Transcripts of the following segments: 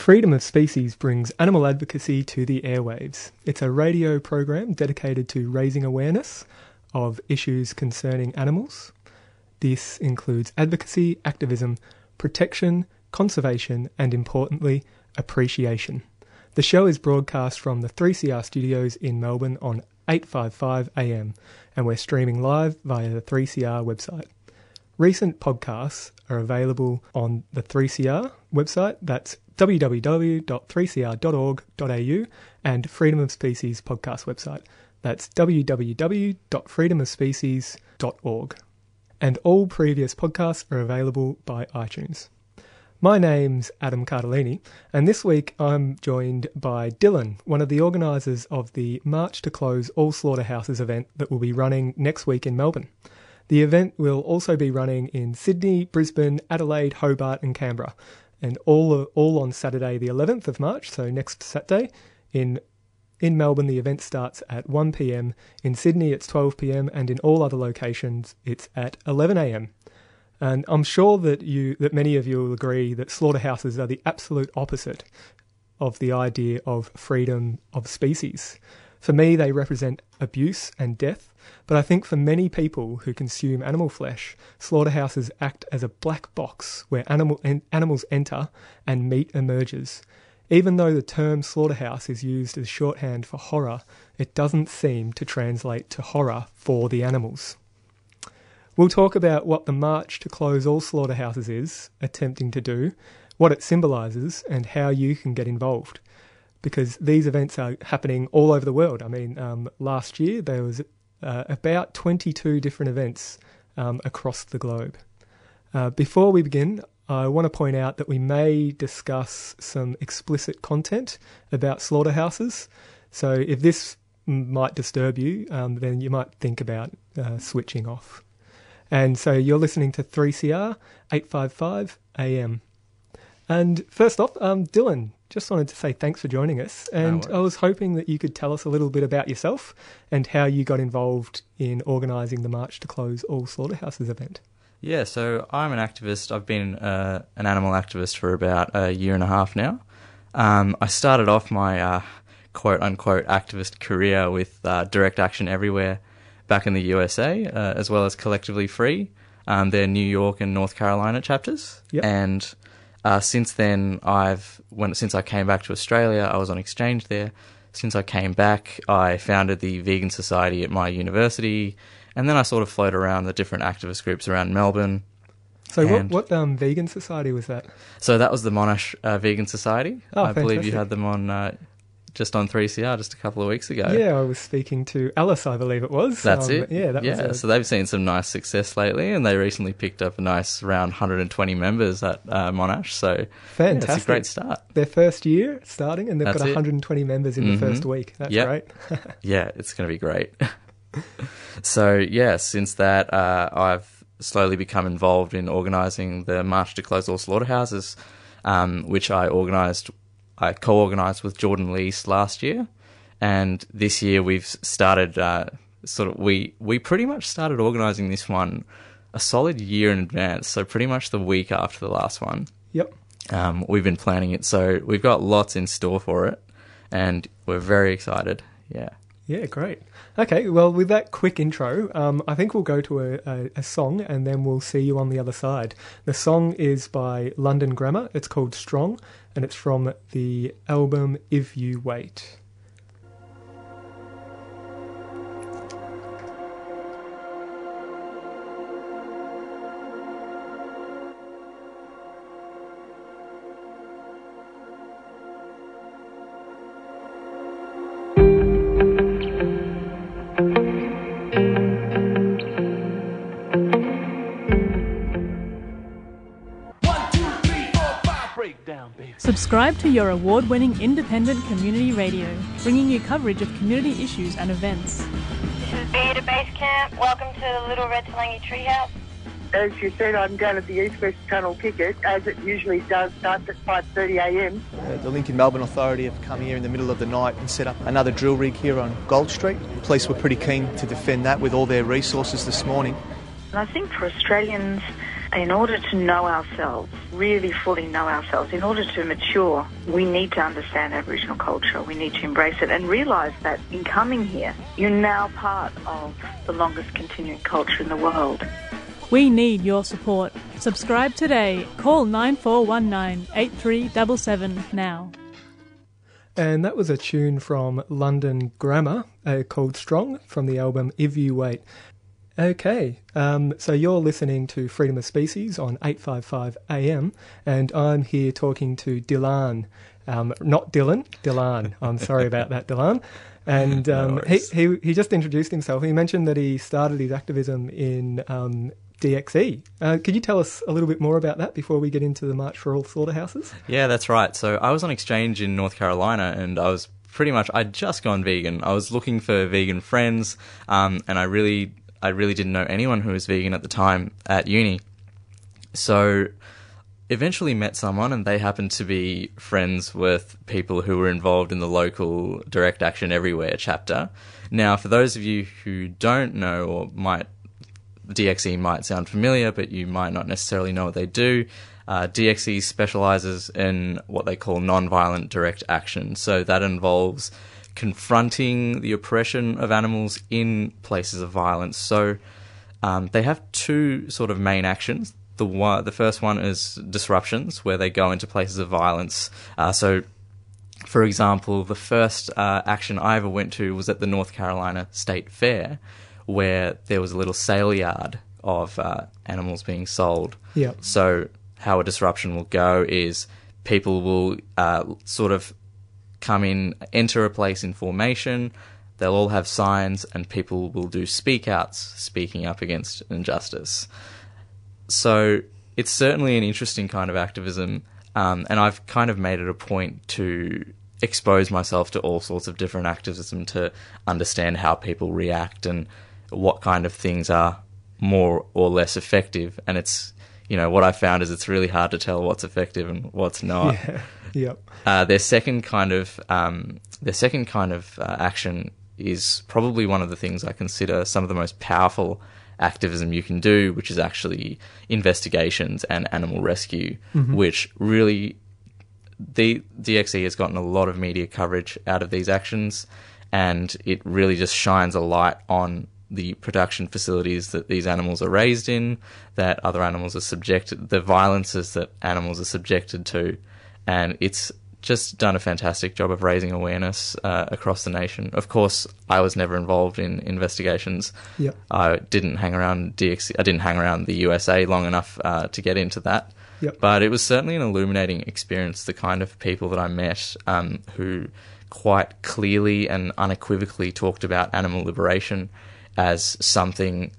Freedom of Species brings animal advocacy to the airwaves. It's a radio program dedicated to raising awareness of issues concerning animals. This includes advocacy, activism, protection, conservation, and importantly, appreciation. The show is broadcast from the 3CR studios in Melbourne on 855 AM, and we're streaming live via the 3CR website. Recent podcasts are available on the 3CR website. That's www.3cr.org.au and Freedom of Species podcast website. That's www.freedomofspecies.org. And all previous podcasts are available by iTunes. My name's Adam Cardilini, and this week I'm joined by Dylan, one of the organisers of the March to Close All Slaughterhouses event that will be running next week in Melbourne. The event will also be running in Sydney, Brisbane, Adelaide, Hobart, and Canberra, and all all on Saturday, the 11th of March, so next Saturday. In in Melbourne, the event starts at 1 pm. In Sydney, it's 12 pm, and in all other locations, it's at 11 am. And I'm sure that you that many of you will agree that slaughterhouses are the absolute opposite of the idea of freedom of species. For me, they represent abuse and death, but I think for many people who consume animal flesh, slaughterhouses act as a black box where animal, en- animals enter and meat emerges. Even though the term slaughterhouse is used as shorthand for horror, it doesn't seem to translate to horror for the animals. We'll talk about what the March to Close All Slaughterhouses is attempting to do, what it symbolises, and how you can get involved. Because these events are happening all over the world. I mean, um, last year there was uh, about 22 different events um, across the globe. Uh, before we begin, I want to point out that we may discuss some explicit content about slaughterhouses. So if this might disturb you, um, then you might think about uh, switching off. And so you're listening to 3CR 855 AM. And first off, um, Dylan, just wanted to say thanks for joining us. And I was hoping that you could tell us a little bit about yourself and how you got involved in organising the March to Close All Slaughterhouses event. Yeah, so I'm an activist. I've been uh, an animal activist for about a year and a half now. Um, I started off my uh, quote unquote activist career with uh, Direct Action Everywhere back in the USA, uh, as well as Collectively Free, um, their New York and North Carolina chapters. Yep. And uh, since then, I've when since I came back to Australia, I was on exchange there. Since I came back, I founded the Vegan Society at my university, and then I sort of float around the different activist groups around Melbourne. So, what, And- what um, vegan society was that? So that was the Monash uh, Vegan Society. Oh, I believe you had them on uh, just on 3CR just a couple of weeks ago. Yeah, I was speaking to Alice, I believe it was. That's Um, it. Yeah, that yeah. was a, So they've seen some nice success lately, and they recently picked up a nice round 120 members at uh, Monash. So yeah, fantastic. a great start. Their first year starting, and they've That's got it. 120 members in Mhm. the first week. That's Yep. great. yeah, it's going to be great. so yeah, since that, uh, I've slowly become involved in organising the March to Close All Slaughterhouses, um, which I organised, I co-organised with Jordan Lees last year, and this year we've started. Uh, sort of, we we pretty much started organising this one a solid year in advance. So pretty much the week after the last one. Yep. Um, we've been planning it, so we've got lots in store for it, and we're very excited. Yeah. Yeah, great. Okay, well, with that quick intro, um, I think we'll go to a, a, a song and then we'll see you on the other side. The song is by London Grammar. It's called Strong and it's from the album If You Wait. Subscribe to your award winning independent community radio, bringing you coverage of community issues and events. This is Beta Base Camp. Welcome to the Little Red Talangi Treehouse. As you said, I'm down at the East West Tunnel Picket, as it usually does, starts at 5.30am. Uh, The Linking Melbourne Authority have come here in the middle of the night and set up another drill rig here on Gold Street. The police were pretty keen to defend that with all their resources this morning. And I think for Australians, in order to know ourselves, really fully know ourselves, in order to mature, we need to understand Aboriginal culture. We need to embrace it and realise that in coming here, you're now part of the longest continuing culture in the world. We need your support. Subscribe today. Call 9419 8377 now. And that was a tune from London Grammar uh, called Strong from the album If You Wait. Okay, um, so you're listening to Freedom of Species on 855 AM, and I'm here talking to Dylan. Um, not Dylan, Dylan. I'm sorry about that, Dylan. And No um, he, he, he just introduced himself. He mentioned that he started his activism in um, DXE. Uh, could you tell us a little bit more about that before we get into the March for All Slaughterhouses? Yeah, that's right. So I was on exchange in North Carolina, and I was pretty much I'd just gone vegan. I was looking for vegan friends, um, and I really I really didn't know anyone who was vegan at the time at uni. So eventually met someone, and they happened to be friends with people who were involved in the local Direct Action Everywhere chapter. Now, for those of you who don't know or might DXE might sound familiar, but you might not necessarily know what they do. Uh, DXE specializes in what they call non-violent direct action. So that involves confronting the oppression of animals in places of violence. So um, they have two sort of main actions. The one, the first one is disruptions, where they go into places of violence. Uh, so for example, the first uh, action I ever went to was at the North Carolina State Fair, where there was a little sale yard of uh, animals being sold. Yeah. So, how a disruption will go is people will uh, sort of come in, enter a place in formation. They'll all have signs, and people will do speak outs, speaking up against injustice. So it's certainly an interesting kind of activism, um, and I've kind of made it a point to expose myself to all sorts of different activism to understand how people react and what kind of things are more or less effective. And it's, you know, what I found is it's really hard to tell what's effective and what's not. Yeah. Yep. Uh, their second kind of um, their second kind of uh, action is probably one of the things I consider some of the most powerful activism you can do, which is actually investigations and animal rescue, which really the DXE has gotten a lot of media coverage out of these actions, and it really just shines a light on the production facilities that these animals are raised in, that other animals are subjected, the violences that animals are subjected to, and it's just done a fantastic job of raising awareness uh, across the nation. Of course, I was never involved in investigations. Yep. I didn't hang around DXE. I didn't hang around the USA long enough uh, to get into that. Yep. But it was certainly an illuminating experience. The kind of people that I met um, who quite clearly and unequivocally talked about animal liberation as something.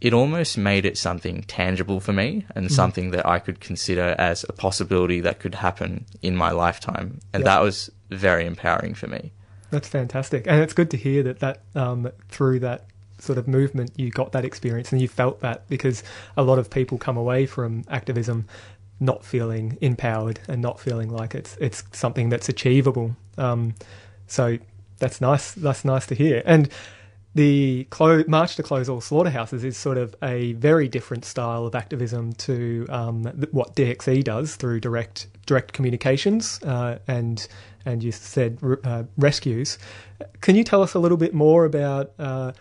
It almost made it something tangible for me and something that I could consider as a possibility that could happen in my lifetime, and that was very empowering for me. That's fantastic, and it's good to hear that that um, through that sort of movement you got that experience and you felt that because a lot of people come away from activism not feeling empowered and not feeling like it's it's something that's achievable. Um, so that's nice. That's nice to hear. And the clo- March to Close All Slaughterhouses is sort of a very different style of activism to um, th- what DXE does through direct direct communications uh, and and you said uh, rescues. Can you tell us a little bit more about uh,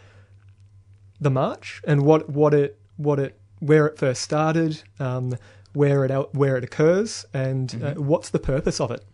the march and what what it what it where it first started, um, where it out, where it occurs, and uh, what's the purpose of it?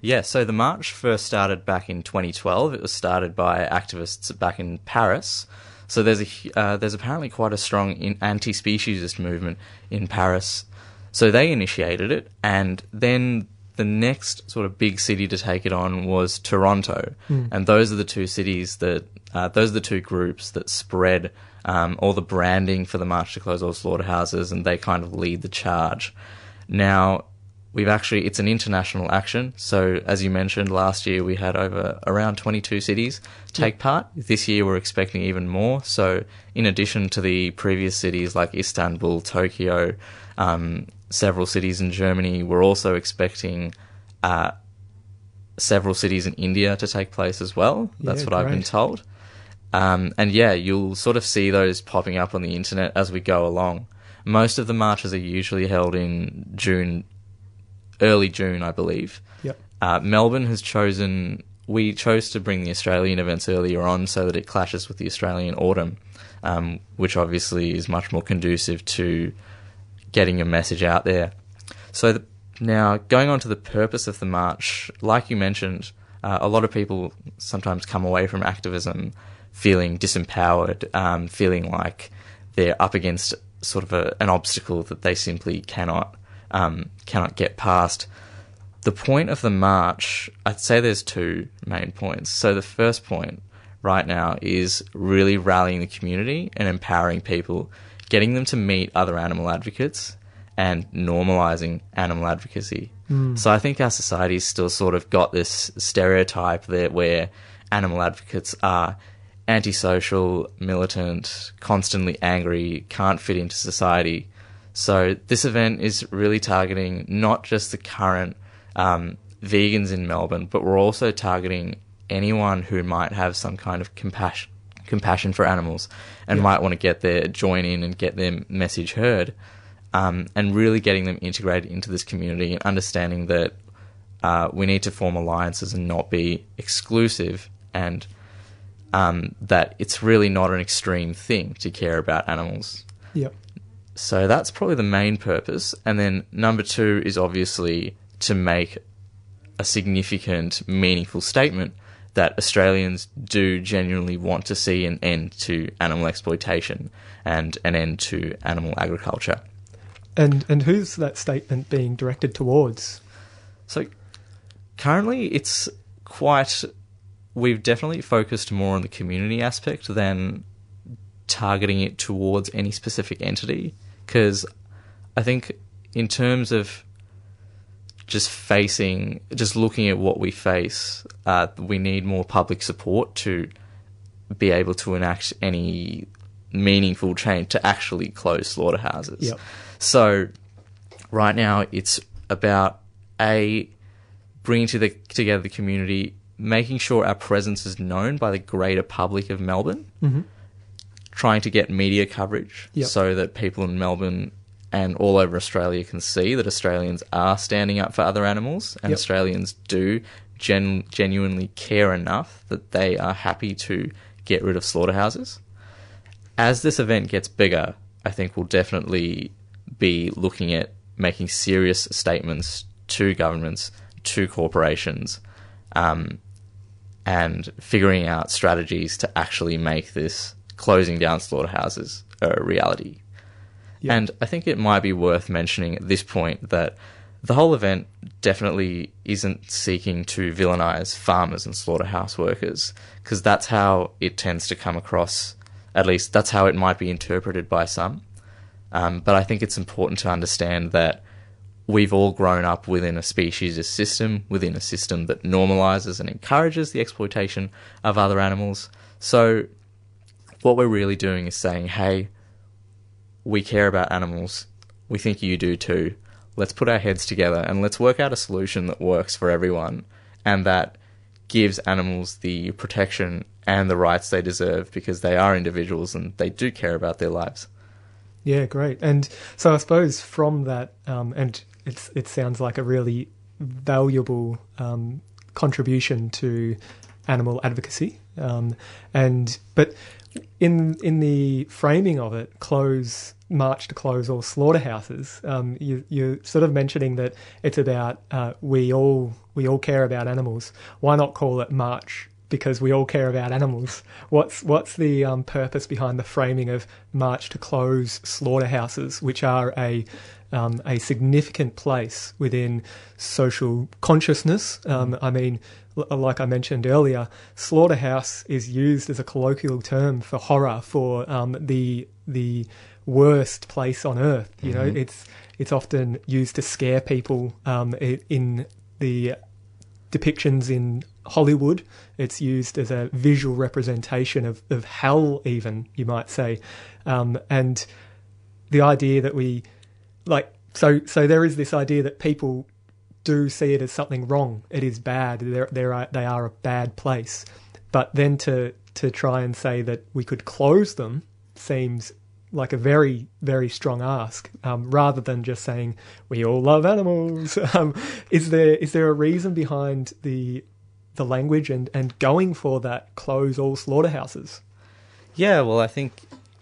Yeah, so the march first started back in 2012. It was started by activists back in Paris. So there's a uh, there's apparently quite a strong anti-speciesist movement in Paris. So they initiated it, and then the next sort of big city to take it on was Toronto, and those are the two cities that uh, those are the two groups that spread um, all the branding for the March to Close All Slaughterhouses, and they kind of lead the charge. Now, we've actually it's an international action. So as you mentioned last year we had over around 22 cities take part. This year we're expecting even more. So in addition to the previous cities like istanbul tokyo um, several cities in germany we're also expecting uh, several cities in india to take place as well. That's Yeah, what i've been told. Um, and yeah, you'll sort of see those popping up on the internet as we go along. Most of the marches are usually held in June, early June, I believe. Yep. Uh, Melbourne has chosen. We chose to bring the Australian events earlier on so that it clashes with the Australian autumn, um, which obviously is much more conducive to getting your message out there. So the, now going on to the purpose of the march, like you mentioned, uh, a lot of people sometimes come away from activism feeling disempowered, um, feeling like they're up against sort of a, an obstacle that they simply cannot um, cannot get past. The point of the march, I'd say there's two main points. So the first point right now is really rallying the community and empowering people, getting them to meet other animal advocates and normalizing animal advocacy. So I think our society's still sort of got this stereotype there where animal advocates are antisocial, militant, constantly angry, can't fit into society. So this event is really targeting not just the current um, vegans in Melbourne, but we're also targeting anyone who might have some kind of compassion compassion for animals and might want to get their join in and get their message heard, um, and really getting them integrated into this community and understanding that uh, we need to form alliances and not be exclusive and um, that it's really not an extreme thing to care about animals. Yep. So that's probably the main purpose. And then number two is obviously to make a significant, meaningful statement that Australians do genuinely want to see an end to animal exploitation and an end to animal agriculture. And and who's that statement being directed towards? So currently, it's quite. We've definitely focused more on the community aspect than targeting it towards any specific entity. Because I think, in terms of just facing, just looking at what we face, uh, we need more public support to be able to enact any meaningful change to actually close slaughterhouses. Yep. So right now it's about a bringing to the, together the community, making sure our presence is known by the greater public of Melbourne, trying to get media coverage Yep. so that people in Melbourne and all over Australia can see that Australians are standing up for other animals and Yep. Australians do gen- genuinely care enough that they are happy to get rid of slaughterhouses. As this event gets bigger, I think we'll definitely be looking at making serious statements to governments, to corporations, um, and figuring out strategies to actually make this closing down slaughterhouses a reality. And I think it might be worth mentioning at this point that the whole event definitely isn't seeking to villainize farmers and slaughterhouse workers, because that's how it tends to come across. At least that's how it might be interpreted by some. Um, but I think it's important to understand that we've all grown up within a speciesist system, within a system that normalizes and encourages the exploitation of other animals. So, what we're really doing is saying, hey, we care about animals. We think you do too. Let's put our heads together and let's work out a solution that works for everyone and that gives animals the protection and the rights they deserve because they are individuals and they do care about their lives. Yeah, great. And so I suppose from that, um, and it's it sounds like a really valuable um, contribution to animal advocacy. Um, and but in in the framing of it, close march to close all slaughterhouses. Um, you you're sort of mentioning that it's about uh, we all we all care about animals. Why not call it march? Because we all care about animals. What's what's the um, purpose behind the framing of march to close slaughterhouses, which are a um, a significant place within social consciousness? Um, I mean, l- like I mentioned earlier, slaughterhouse is used as a colloquial term for horror, for um, the the worst place on earth. You know, Mhm. it's it's often used to scare people um, in the depictions in Hollywood. It's used as a visual representation of, of hell, even you might say, um, and the idea that we like so so there is this idea that people do see it as something wrong. It is bad. They're, they're, they are a bad place. But then to to try and say that we could close them seems like a very very strong ask, um, rather than just saying we all love animals. Um, is there is there a reason behind the the language and, and going for that close all slaughterhouses? Yeah, well, I think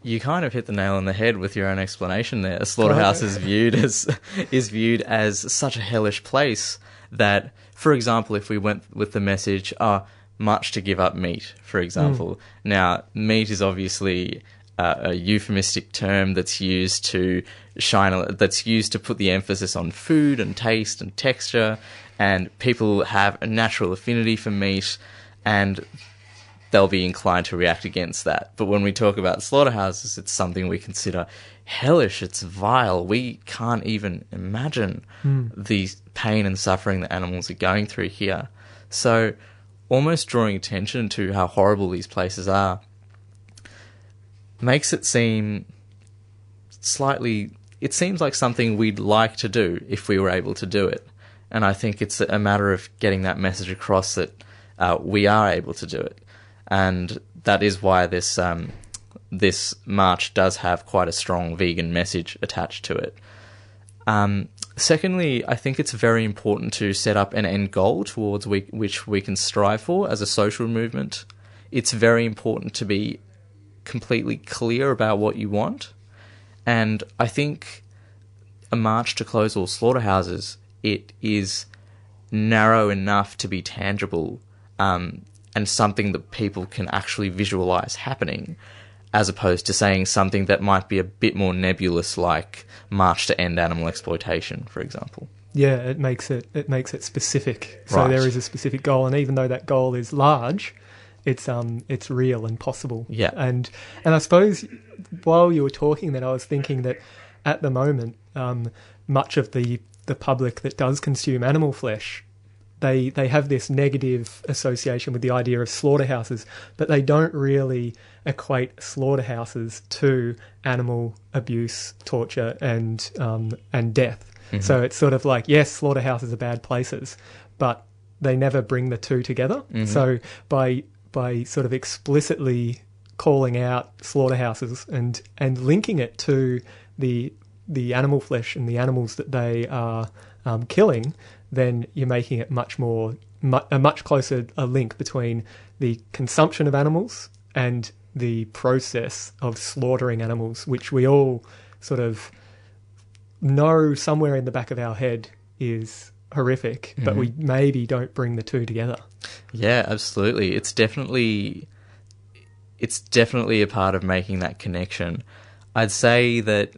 you kind of hit the nail on the head with your own explanation there. A slaughterhouse is viewed as is viewed as such a hellish place that, for example, if we went with the message, "Ah, much to give up meat," for example. Now, meat is obviously uh, a euphemistic term that's used to shine a, that's used to put the emphasis on food and taste and texture, and people have a natural affinity for meat, and they'll be inclined to react against that. But when we talk about slaughterhouses, it's something we consider hellish, it's vile. We can't even imagine Hmm. the pain and suffering that animals are going through here. So, almost drawing attention to how horrible these places are makes it seem slightly. It seems like something we'd like to do if we were able to do it. And I think it's a matter of getting that message across that uh, we are able to do it. And that is why this um, this march does have quite a strong vegan message attached to it. Um, secondly, I think it's very important to set up an end goal towards we, which we can strive for as a social movement. It's very important to be completely clear about what you want. And I think a march to close all slaughterhouses, it is narrow enough to be tangible um, and something that people can actually visualize happening, as opposed to saying something that might be a bit more nebulous, like March to End Animal Exploitation, for example. Yeah, it makes it it makes it specific. So Right. there is a specific goal, and even though that goal is large, it's um it's real and possible. Yeah. and and I suppose while you were talking, then I was thinking that at the moment, um, much of the the public that does consume animal flesh. They, they have this negative association with the idea of slaughterhouses, but they don't really equate slaughterhouses to animal abuse, torture, and um, and death. So it's sort of like, yes, slaughterhouses are bad places, but they never bring the two together. So by by sort of explicitly calling out slaughterhouses and and linking it to the the animal flesh and the animals that they are um, killing, then you're making it much more a much closer a link between the consumption of animals and the process of slaughtering animals, which we all sort of know somewhere in the back of our head is horrific, but we mm-hmm. maybe don't bring the two together. Yeah, absolutely. It's definitely it's definitely a part of making that connection. I'd say that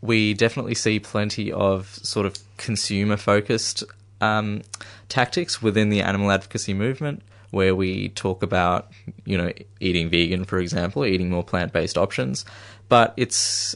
we definitely see plenty of sort of consumer focused um, tactics within the animal advocacy movement where we talk about, you know, eating vegan, for example, eating more plant based options. But it's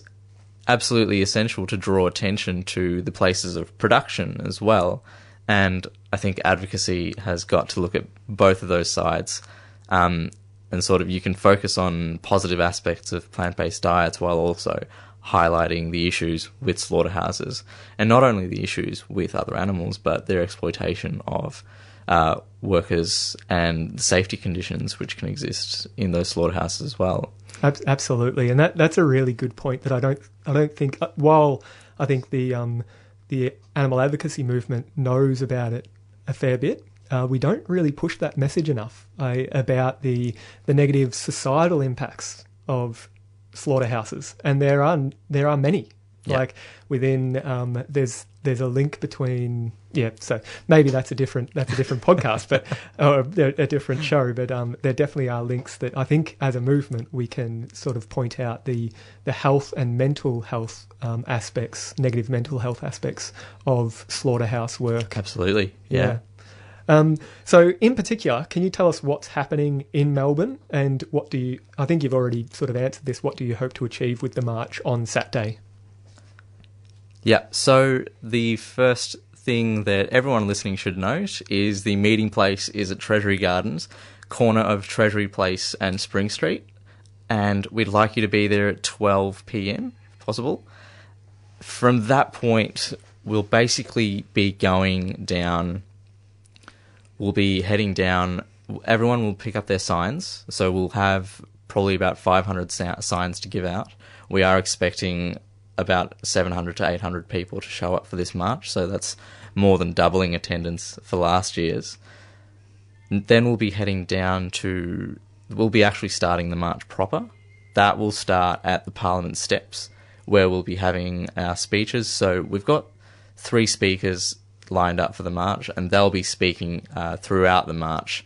absolutely essential to draw attention to the places of production as well. And I think advocacy has got to look at both of those sides. Um, and sort of you can focus on positive aspects of plant based diets while also highlighting the issues with slaughterhouses. And not only the issues with other animals, but their exploitation of uh, workers and the safety conditions which can exist in those slaughterhouses as well. Absolutely, and that that's a really good point that I don't I don't think uh, while I think the um, the animal advocacy movement knows about it a fair bit. Uh, we don't really push that message enough uh, about the the negative societal impacts of slaughterhouses, and there are there are many. Yeah. Like within um, there's there's a link between yeah. So maybe that's a different that's a different podcast, but or a, a different show. But um, there definitely are links that I think as a movement we can sort of point out the the health and mental health um, aspects, negative mental health aspects of slaughterhouse work. Absolutely, yeah. Um, so, in particular, can you tell us what's happening in Melbourne and what do you? I think you've already sort of answered this. What do you hope to achieve with the march on Saturday? Yeah, so the first thing that everyone listening should note is the meeting place is at Treasury Gardens, corner of Treasury Place and Spring Street, and we'd like you to be there at 12 pm, if possible. From that point, we'll basically be going down, we'll be heading down, everyone will pick up their signs, so we'll have probably about 500 sa- signs to give out. We are expecting about 700 to 800 people to show up for this march, so that's more than doubling attendance for last year's. Then we'll be heading down to, we'll be actually starting the march proper. That will start at the Parliament steps, where we'll be having our speeches. So we've got three speakers lined up for the march, and they'll be speaking uh, throughout the march.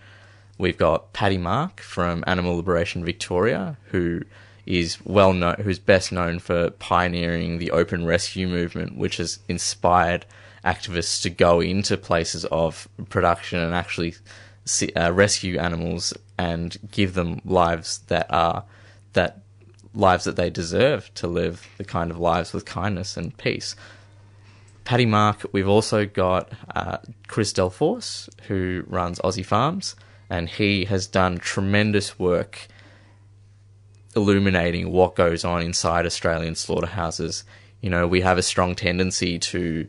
We've got Patty Mark from Animal Liberation Victoria, who is well known, who's best known for pioneering the open rescue movement, which has inspired activists to go into places of production and actually see, uh, rescue animals and give them lives that are that lives that they deserve to live the kind of lives with kindness and peace. Patty Mark, we've also got uh, Chris Delforce, who runs Aussie Farms, and he has done tremendous work illuminating what goes on inside Australian slaughterhouses. You know, we have a strong tendency to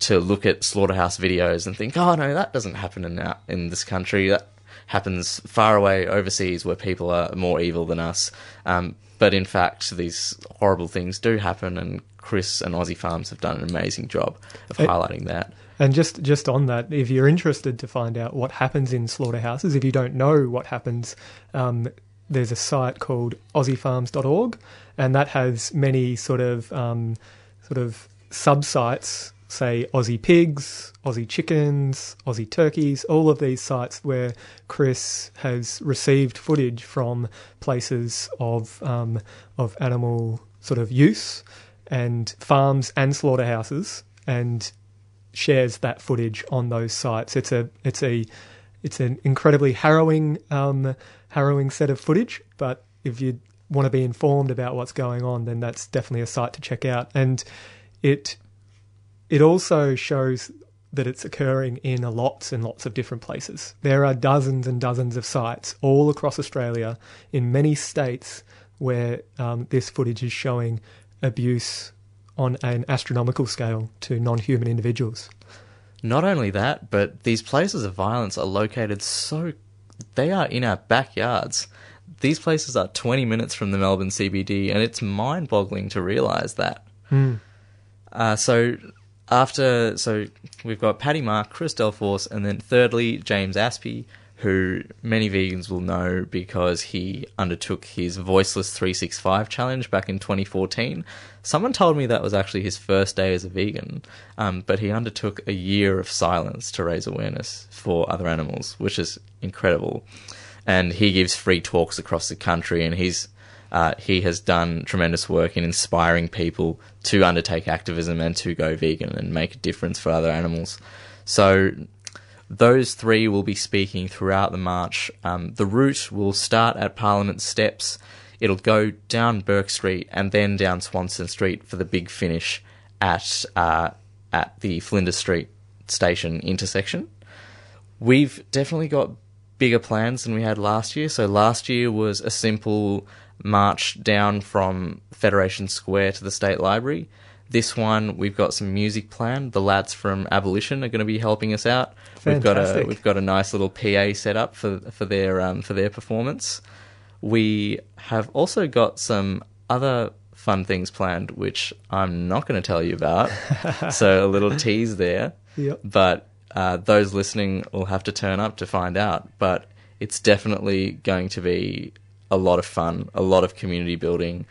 to look at slaughterhouse videos and think, "Oh no, that doesn't happen in in this country. That happens far away overseas where people are more evil than us." Um, but in fact, these horrible things do happen, and Chris and Aussie Farms have done an amazing job of It- highlighting that. And just just on that, if you're interested to find out what happens in slaughterhouses, if you don't know what happens, um, there's a site called AussieFarms.org, and that has many sort of um, sort of sub-sites, say Aussie pigs, Aussie chickens, Aussie turkeys, all of these sites where Chris has received footage from places of um, of animal sort of use and farms and slaughterhouses, and shares that footage on those sites. It's a it's a it's an incredibly harrowing um, harrowing set of footage, but if you want to be informed about what's going on, then that's definitely a site to check out. And it it also shows that it's occurring in lots and lots of different places. There are dozens and dozens of sites all across Australia in many states where um, this footage is showing abuse on an astronomical scale to non-human individuals. Not only that, but these places of violence are located so they are in our backyards. These places are 20 minutes from the Melbourne CBD, and it's mind-boggling to realise that. Uh, so after, so we've got Patty Mark, Chris Delforce, and then thirdly James Aspey, who many vegans will know because he undertook his Voiceless 365 challenge back in 2014. Someone told me that was actually his first day as a vegan, um, but he undertook a year of silence to raise awareness for other animals, which is incredible. And he gives free talks across the country, and he's uh, he has done tremendous work in inspiring people to undertake activism and to go vegan and make a difference for other animals. So those three will be speaking throughout the march. Um, the route will start at Parliament Steps. It'll go down Bourke Street and then down Swanston Street for the big finish at uh, at the Flinders Street station intersection. We've definitely got bigger plans than we had last year. So last year was a simple march down from Federation Square to the State Library. this one we've got some music planned. The lads from Abolition are going to be helping us out. We've got a Fantastic. we've got a nice little PA set up for for their um, for their performance. We have also got some other fun things planned, which I'm not going to tell you about. so a little tease there. Yep. But uh, those listening will have to turn up to find out. But it's definitely going to be a lot of fun, a lot of community building,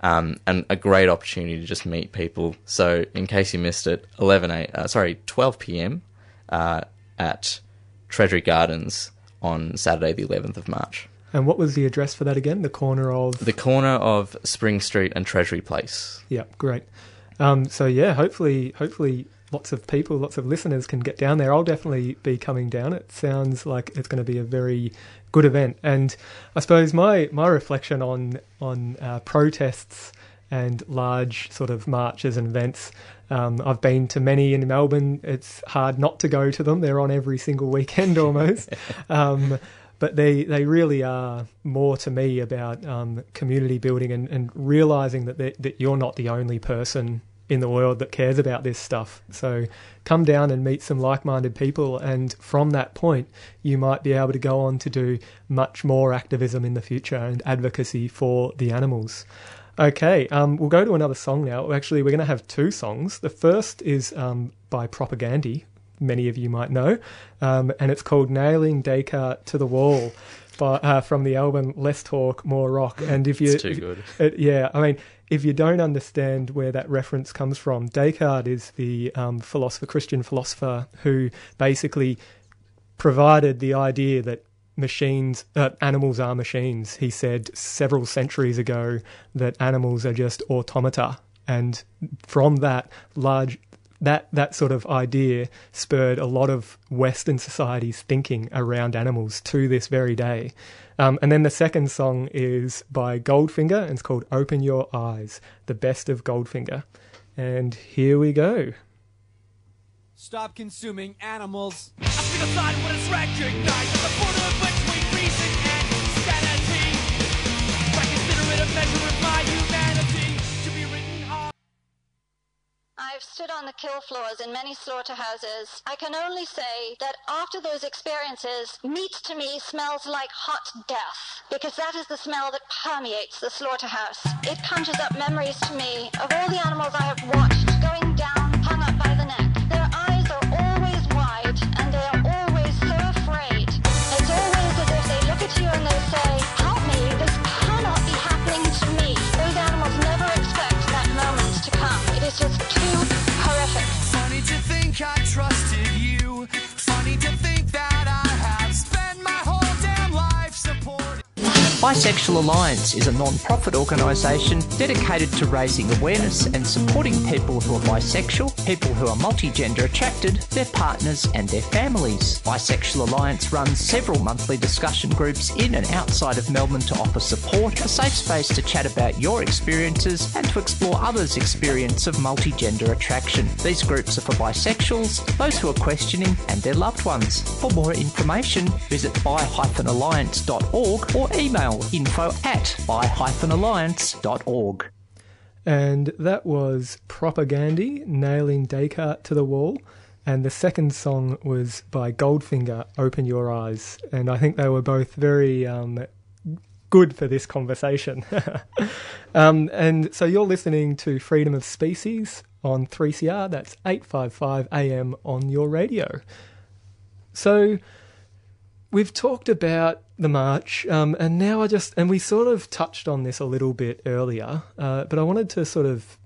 um, and a great opportunity to just meet people. So, in case you missed it, 11 a, uh, sorry, 12 p.m. Uh, at Treasury Gardens on Saturday, the 11th of March. And what was the address for that again? The corner of The corner of Spring Street and Treasury Place. Yeah, great. Um, so yeah, hopefully, hopefully, lots of people, lots of listeners can get down there. I'll definitely be coming down. It sounds like it's going to be a very good event. And I suppose my my reflection on on uh, protests and large sort of marches and events. Um, I've been to many in Melbourne. It's hard not to go to them. They're on every single weekend almost. um, but they, they really are more to me about um, community building and, and realizing that that you're not the only person in the world that cares about this stuff. So come down and meet some like-minded people, and from that point, you might be able to go on to do much more activism in the future and advocacy for the animals. Okay, um, we'll go to another song now. Actually, we're going to have two songs. The first is um, by Propagandhi, many of you might know, um, and it's called "Nailing Descartes to the Wall." By, uh, from the album Less Talk, More Rock, and if you, It's too good. it, yeah, I mean, if you don't understand where that reference comes from, Descartes is the um, philosopher, Christian philosopher, who basically provided the idea that machines, uh, animals are machines. He said several centuries ago that animals are just automata, and from that large. That, that sort of idea spurred a lot of Western society's thinking around animals to this very day. Um, and then the second song is by Goldfinger, and it's called Open Your Eyes, the best of Goldfinger. And here we go. Stop consuming animals. I've stood on the kill floors in many slaughterhouses. I can only say that after those experiences, meat to me smells like hot death, because that is the smell that permeates the slaughterhouse. It conjures up memories to me of all the animals I have watched going is Bisexual Alliance is a non profit organisation dedicated to raising awareness and supporting people who are bisexual, people who are multigender attracted, their partners, and their families. Bisexual Alliance runs several monthly discussion groups in and outside of Melbourne to offer support, a safe space to chat about your experiences, and to explore others' experience of multigender attraction. These groups are for bisexuals, those who are questioning, and their loved ones. For more information, visit bi-alliance.org or email info at bi-alliance.org. And that was Propagandhi, Nailing Descartes to the Wall. And the second song was by Goldfinger, Open Your Eyes. And I think they were both very um, good for this conversation. um, and so you're listening to Freedom of Species on 3CR. That's 855 AM on your radio. So we've talked about the march, um, and now I just and we sort of touched on this a little bit earlier, uh, but I wanted to sort of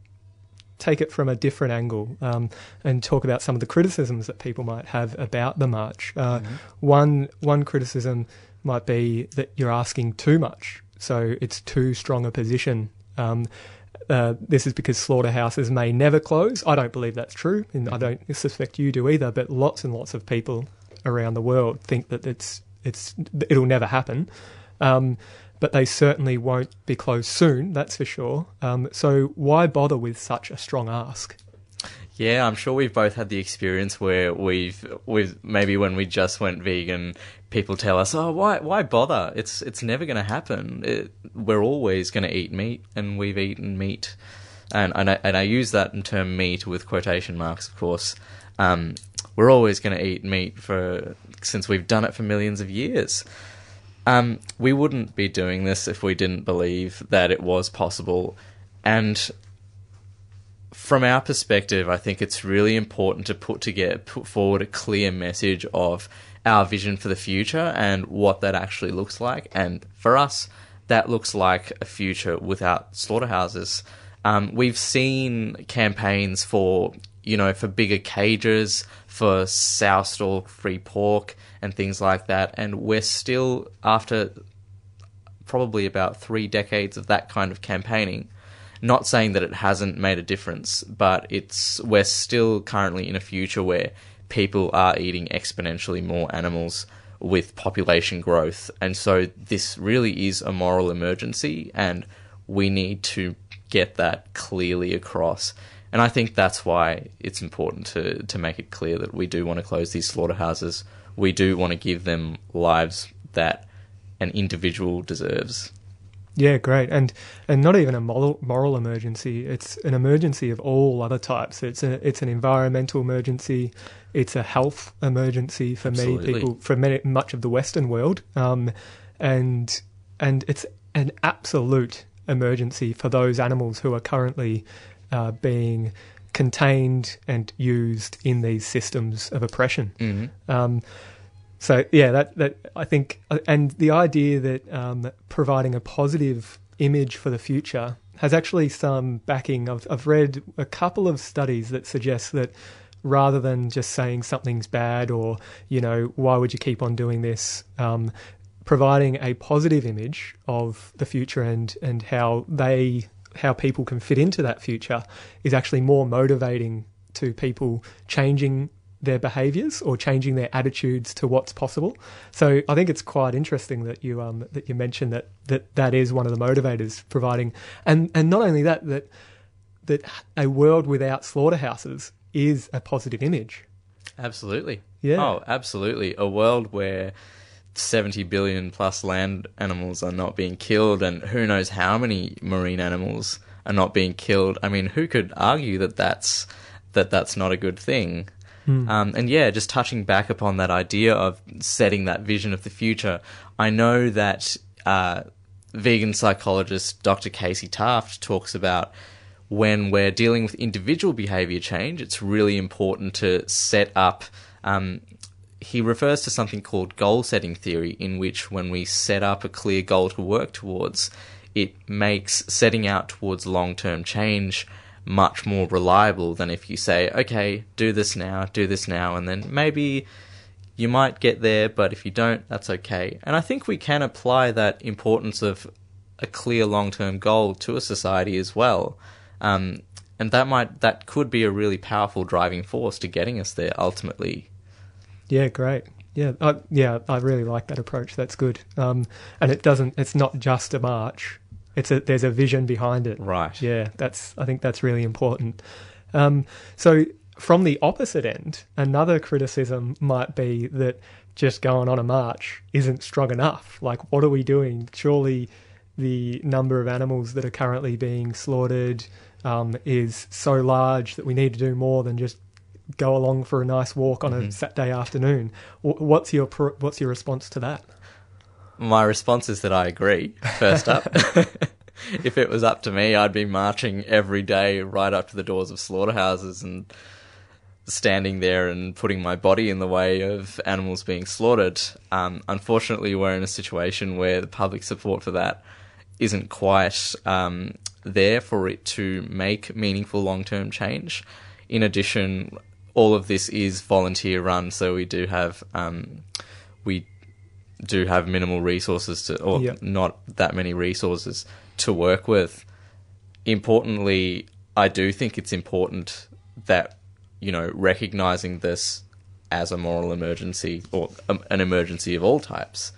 take it from a different angle um, and talk about some of the criticisms that people might have about the march. Uh, One one criticism might be that you're asking too much, so it's too strong a position. Um, uh, this is because slaughterhouses may never close. I don't believe that's true, and I don't suspect you do either. But lots and lots of people around the world think that it's it's it'll never happen. Um, but they certainly won't be closed soon, that's for sure. Um, so why bother with such a strong ask? Yeah, I'm sure we've both had the experience where we've, we've maybe when we just went vegan, people tell us, "Oh, why, why bother? It's, it's never going to happen. It, we're always going to eat meat, and we've eaten meat and and I, and I use that term meat with quotation marks, of course. Um, we're always going to eat meat for since we've done it for millions of years. Um, we wouldn't be doing this if we didn't believe that it was possible, and from our perspective, I think it's really important to put together, put forward a clear message of our vision for the future and what that actually looks like. And for us, that looks like a future without slaughterhouses. Um, we've seen campaigns for, you know, for bigger cages, for sow stall free pork and things like that. And we're still, after probably about three decades of that kind of campaigning, not saying that it hasn't made a difference, but it's we're still currently in a future where people are eating exponentially more animals with population growth, and so this really is a moral emergency, and we need to get that clearly across. And I think that's why it's important to to make it clear that we do want to close these slaughterhouses. We do want to give them lives that an individual deserves. Yeah, great, and and not even a moral, moral emergency. It's an emergency of all other types. It's a it's an environmental emergency. It's a health emergency for Absolutely. many people, for many, much of the Western world, um, and and it's an absolute emergency for those animals who are currently uh, being contained and used in these systems of oppression. Mhm. Um, so yeah, that that I think, uh, and the idea that um, providing a positive image for the future has actually some backing. I've I've read a couple of studies that suggest that rather than just saying something's bad or you know why would you keep on doing this, um, providing a positive image of the future and and how they how people can fit into that future is actually more motivating to people changing their behaviors or changing their attitudes to what's possible. So I think it's quite interesting that you um that you mentioned that that that is one of the motivators providing and and not only that that that a world without slaughterhouses is a positive image. Absolutely. Yeah. Oh, absolutely. A world where 70 billion plus land animals are not being killed, and who knows how many marine animals are not being killed. I mean, who could argue that that's, that that's not a good thing? Hmm. Um, and yeah, just touching back upon that idea of setting that vision of the future, I know that uh, vegan psychologist Dr. Casey Taft talks about when we're dealing with individual behavior change, it's really important to set up. Um, he refers to something called goal setting theory, in which when we set up a clear goal to work towards, it makes setting out towards long term change much more reliable than if you say, okay, do this now, do this now, and then maybe you might get there, but if you don't, that's okay. And I think we can apply that importance of a clear long term goal to a society as well. Um, and that might that could be a really powerful driving force to getting us there ultimately. Yeah, great. Yeah, I, yeah, I really like that approach. That's good. Um, and it doesn't. It's not just a march. It's a there's a vision behind it. Right. Yeah, that's. I think that's really important. Um, so from the opposite end, another criticism might be that just going on a march isn't strong enough. Like, what are we doing? Surely the number of animals that are currently being slaughtered um, is so large that we need to do more than just go along for a nice walk on Mhm. a Saturday afternoon. What's your what's your response to that? My response is that I agree. First up, if it was up to me, I'd be marching every day right up to the doors of slaughterhouses and standing there and putting my body in the way of animals being slaughtered. Um, unfortunately, we're in a situation where the public support for that isn't quite um, there for it to make meaningful long term change. In addition, all of this is volunteer run, so we do have um, we do have minimal resources to, or Yep. not that many resources to work with. Importantly, I do think it's important that you know recognizing this as a moral emergency or um, an emergency of all types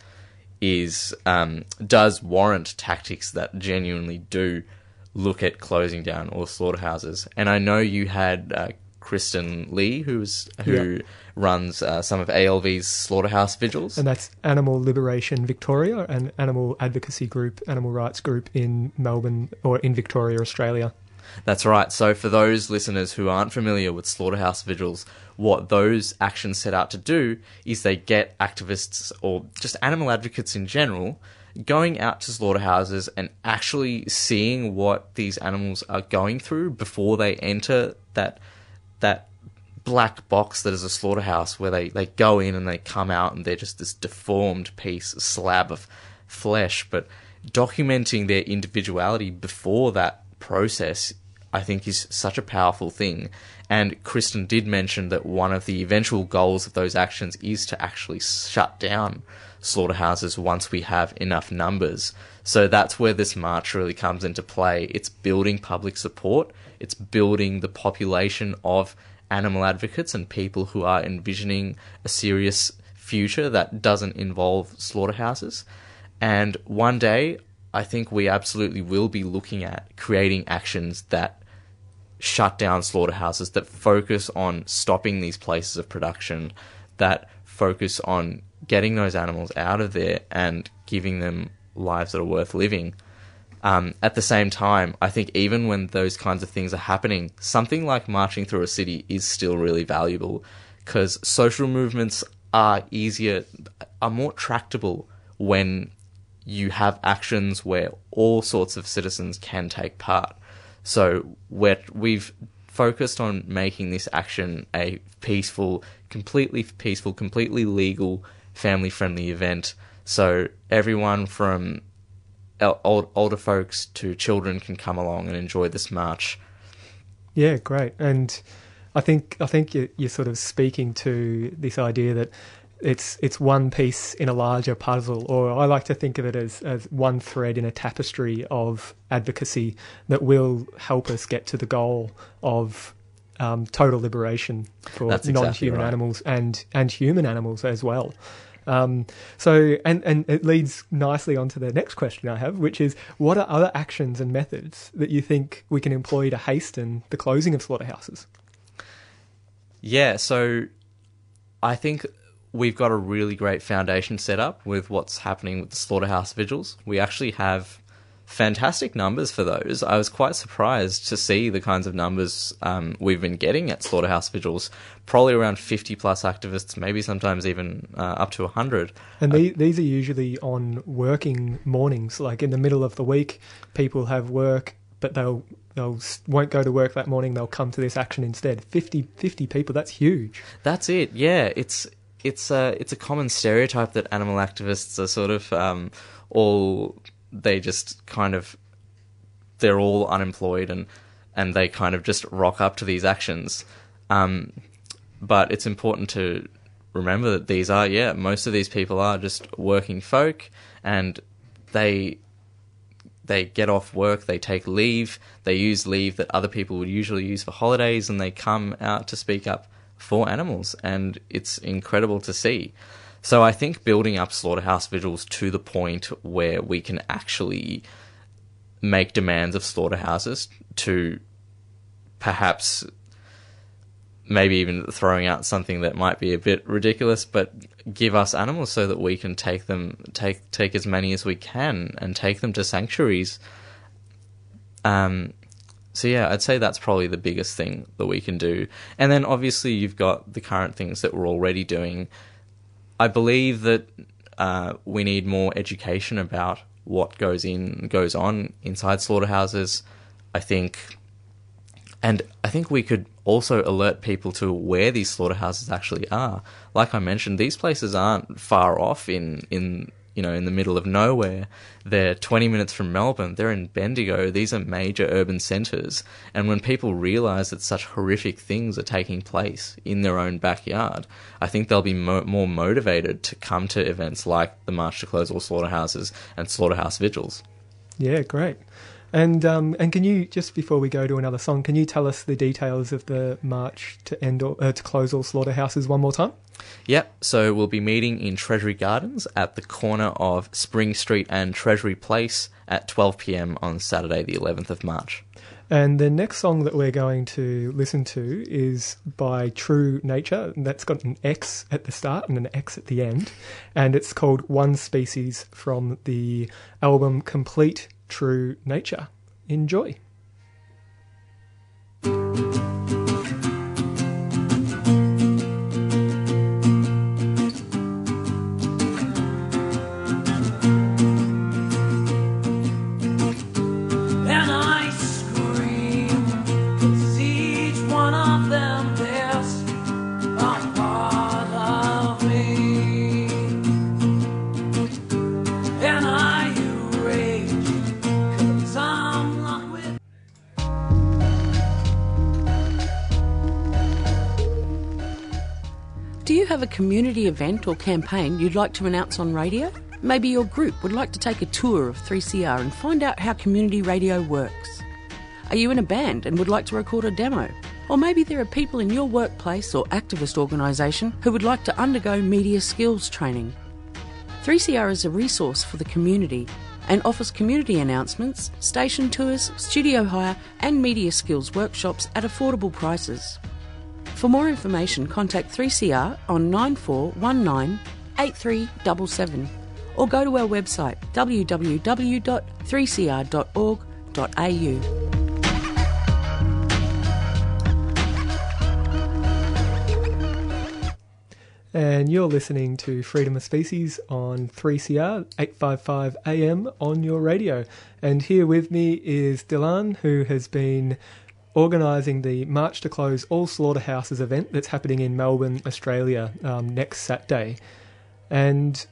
is um, does warrant tactics that genuinely do look at closing down all slaughterhouses. And I know you had uh, Kristen Lee, who's who Yeah. runs uh, some of ALV's slaughterhouse vigils. And that's Animal Liberation Victoria, an animal advocacy group, animal rights group in Melbourne or in Victoria, Australia. That's right. So, for those listeners who aren't familiar with slaughterhouse vigils, what those actions set out to do is they get activists or just animal advocates in general going out to slaughterhouses and actually seeing what these animals are going through before they enter that that black box that is a slaughterhouse where they, they go in and they come out and they're just this deformed piece, slab of flesh. But documenting their individuality before that process, I think, is such a powerful thing. And Kristen did mention that one of the eventual goals of those actions is to actually shut down slaughterhouses once we have enough numbers. So that's where this march really comes into play. It's building public support, it's building the population of animal advocates and people who are envisioning a serious future that doesn't involve slaughterhouses. And one day, I think we absolutely will be looking at creating actions that shut down slaughterhouses, that focus on stopping these places of production, that focus on getting those animals out of there and giving them lives that are worth living. Um, at the same time, I think even when those kinds of things are happening, something like marching through a city is still really valuable because social movements are easier, are more tractable when you have actions where all sorts of citizens can take part. So we we've focused on making this action a peaceful, completely peaceful, completely legal, family friendly event. So everyone from old, older folks to children can come along and enjoy this march. Yeah, great. And I think I think you're, you're sort of speaking to this idea that it's it's one piece in a larger puzzle, or I like to think of it as, as one thread in a tapestry of advocacy that will help us get to the goal of um, total liberation for That's non-human right. animals and and human animals as well. Um, so, and, and it leads nicely on to the next question I have, which is what are other actions and methods that you think we can employ to hasten the closing of slaughterhouses? Yeah, so I think we've got a really great foundation set up with what's happening with the slaughterhouse vigils. We actually have fantastic numbers for those. I was quite surprised to see the kinds of numbers um, we've been getting at slaughterhouse vigils. Probably around 50 plus activists, maybe sometimes even uh, up to 100. And the, these are usually on working mornings, like in the middle of the week. People have work, but they'll they'll won't go to work that morning. They'll come to this action instead. 50, 50 people. That's huge. That's it. Yeah, it's it's a it's a common stereotype that animal activists are sort of um, all they just kind of they're all unemployed and and they kind of just rock up to these actions. Um, but it's important to remember that these are yeah most of these people are just working folk and they they get off work, they take leave, they use leave that other people would usually use for holidays, and they come out to speak up for animals, and it's incredible to see. So I think building up slaughterhouse vigils to the point where we can actually make demands of slaughterhouses to perhaps maybe even throwing out something that might be a bit ridiculous, but give us animals so that we can take them, take take as many as we can, and take them to sanctuaries. Um, so yeah, I'd say that's probably the biggest thing that we can do. And then obviously you've got the current things that we're already doing. I believe that uh, we need more education about what goes in goes on inside slaughterhouses. I think, and I think we could also alert people to where these slaughterhouses actually are. Like I mentioned, these places aren't far off in in you know in the middle of nowhere. They're 20 minutes from Melbourne. They're in Bendigo. These are major urban centres. And when people realise that such horrific things are taking place in their own backyard, I think they'll be mo- more motivated to come to events like the March to Close All Slaughterhouses and Slaughterhouse Vigils. Yeah, great. And um, and can you just before we go to another song, can you tell us the details of the march to end all, uh, to close all slaughterhouses one more time? Yep, so we'll be meeting in Treasury Gardens at the corner of Spring Street and Treasury Place at 12 pm on Saturday, the 11th of March. And the next song that we're going to listen to is by True Nature. That's got an X at the start and an X at the end. And it's called One Species from the album Complete true nature. Enjoy. Have a community event or campaign you'd like to announce on radio? Maybe your group would like to take a tour of 3CR and find out how community radio works. Are you in a band and would like to record a demo? Or maybe there are people in your workplace or activist organisation who would like to undergo media skills training. 3CR is a resource for the community and offers community announcements, station tours, studio hire, and media skills workshops at affordable prices. For more information, contact 3CR on 9419 8377 or go to our website www.3cr.org.au. And you're listening to Freedom of Species on 3CR 855 AM on your radio. And here with me is Dylan, who has been organising the March to Close All Slaughterhouses event that's happening in Melbourne, Australia um, next Saturday. And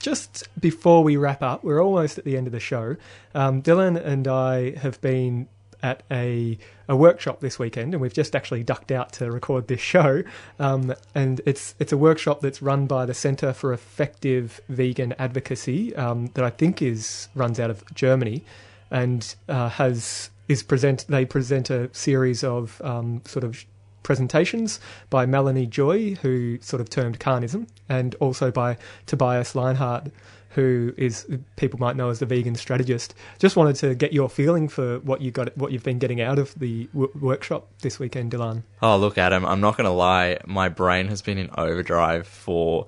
just before we wrap up, we're almost at the end of the show. Um, Dylan and I have been at a, a workshop this weekend, and we've just actually ducked out to record this show. Um, and it's it's a workshop that's run by the Centre for Effective Vegan Advocacy um, that I think is runs out of Germany, and uh, has is present. They present a series of um, sort of presentations by Melanie Joy, who sort of termed carnism, and also by Tobias Leenaert, who is people might know as the vegan strategist. Just wanted to get your feeling for what you got, what you've been getting out of the w- workshop this weekend, Dylan. Oh, look, Adam, I'm not going to lie. My brain has been in overdrive for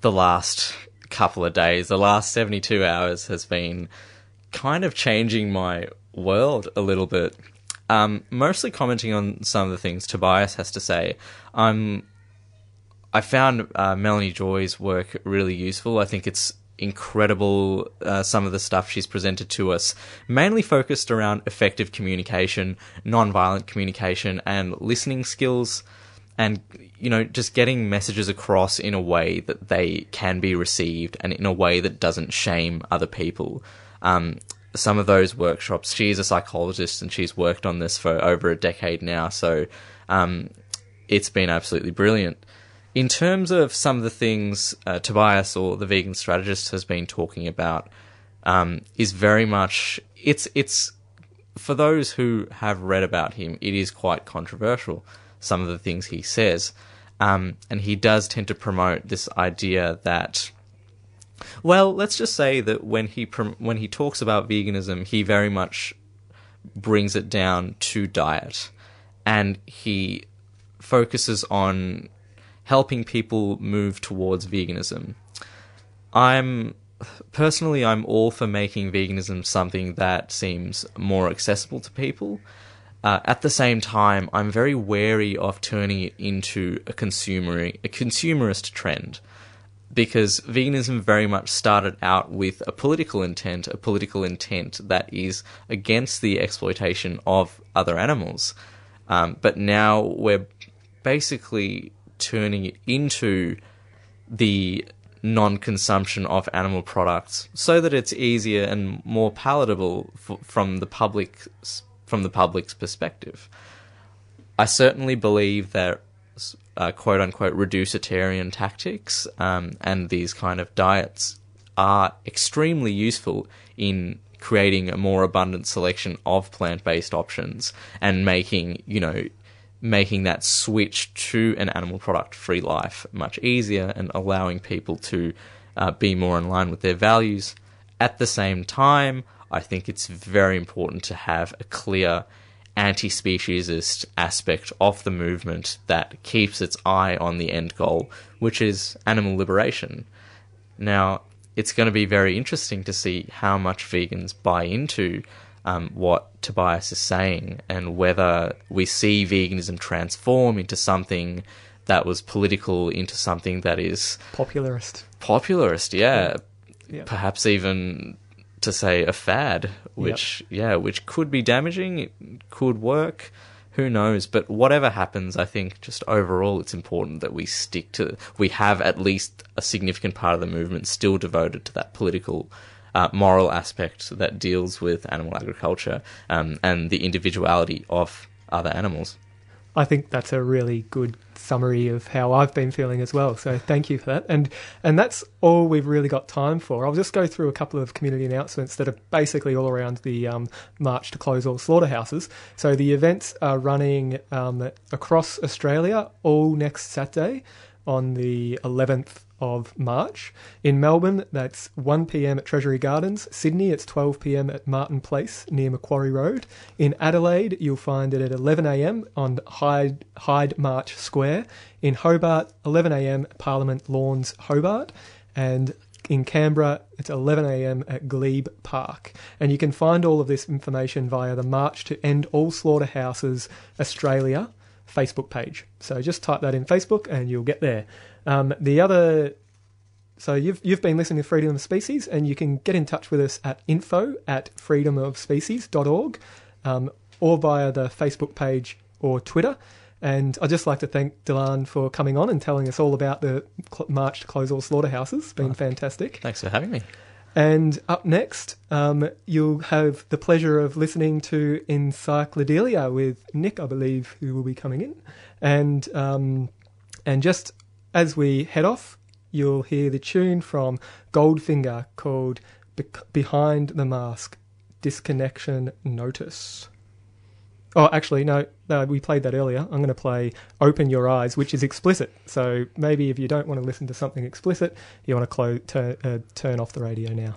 the last couple of days. The last 72 hours has been kind of changing my world a little bit. Um, mostly commenting on some of the things Tobias has to say. I'm. I found uh, Melanie Joy's work really useful. I think it's incredible uh, some of the stuff she's presented to us mainly focused around effective communication non-violent communication and listening skills and you know just getting messages across in a way that they can be received and in a way that doesn't shame other people um, some of those workshops she's a psychologist and she's worked on this for over a decade now so um, it's been absolutely brilliant in terms of some of the things uh, Tobias or the vegan strategist has been talking about, um, is very much it's it's for those who have read about him, it is quite controversial. Some of the things he says, um, and he does tend to promote this idea that. Well, let's just say that when he when he talks about veganism, he very much brings it down to diet, and he focuses on helping people move towards veganism. I'm personally I'm all for making veganism something that seems more accessible to people. Uh, at the same time, I'm very wary of turning it into a consumer a consumerist trend because veganism very much started out with a political intent, a political intent that is against the exploitation of other animals. Um, but now we're basically turning it into the non-consumption of animal products so that it's easier and more palatable f- from the public from the public's perspective. I certainly believe that uh, quote unquote reducetarian tactics um, and these kind of diets are extremely useful in creating a more abundant selection of plant based options and making, you know, making that switch to an animal product free life much easier and allowing people to uh, be more in line with their values. At the same time, I think it's very important to have a clear anti speciesist aspect of the movement that keeps its eye on the end goal, which is animal liberation. Now, it's going to be very interesting to see how much vegans buy into um, what Tobias is saying and whether we see veganism transform into something that was political into something that is popularist. Popularist, yeah. Yeah. Perhaps even to say a fad, which yeah, which could be damaging, it could work. Who knows? But whatever happens, I think just overall it's important that we stick to we have at least a significant part of the movement still devoted to that political uh, moral aspect that deals with animal agriculture um, and the individuality of other animals. I think that's a really good summary of how I've been feeling as well. So thank you for that. And and that's all we've really got time for. I'll just go through a couple of community announcements that are basically all around the um, march to close all slaughterhouses. So the events are running um, across Australia all next Saturday on the 11th of March. In Melbourne, that's 1 pm at Treasury Gardens. Sydney, it's 12 pm at Martin Place near Macquarie Road. In Adelaide, you'll find it at 11 am on Hyde, Hindmarsh Square. In Hobart, 11 am Parliament Lawns, Hobart. And in Canberra, it's 11am at Glebe Park. And you can find all of this information via the March to End All Slaughterhouses Australia Facebook page. So just type that in Facebook and you'll get there. Um, the other, so you've you've been listening to Freedom of Species, and you can get in touch with us at info at freedomofspecies.org um, or via the Facebook page or Twitter. And I'd just like to thank Dylan for coming on and telling us all about the March to Close All Slaughterhouses. It's been fantastic. Thanks for having me. And up next, um, you'll have the pleasure of listening to Encyclodelia with Nick, I believe, who will be coming in. And um, and just as we head off, you'll hear the tune from Goldfinger called Be- Behind the Mask Disconnection Notice. Oh, actually, no, no, we played that earlier. I'm going to play Open Your Eyes, which is explicit. So maybe if you don't want to listen to something explicit, you want to turn, uh, turn off the radio now.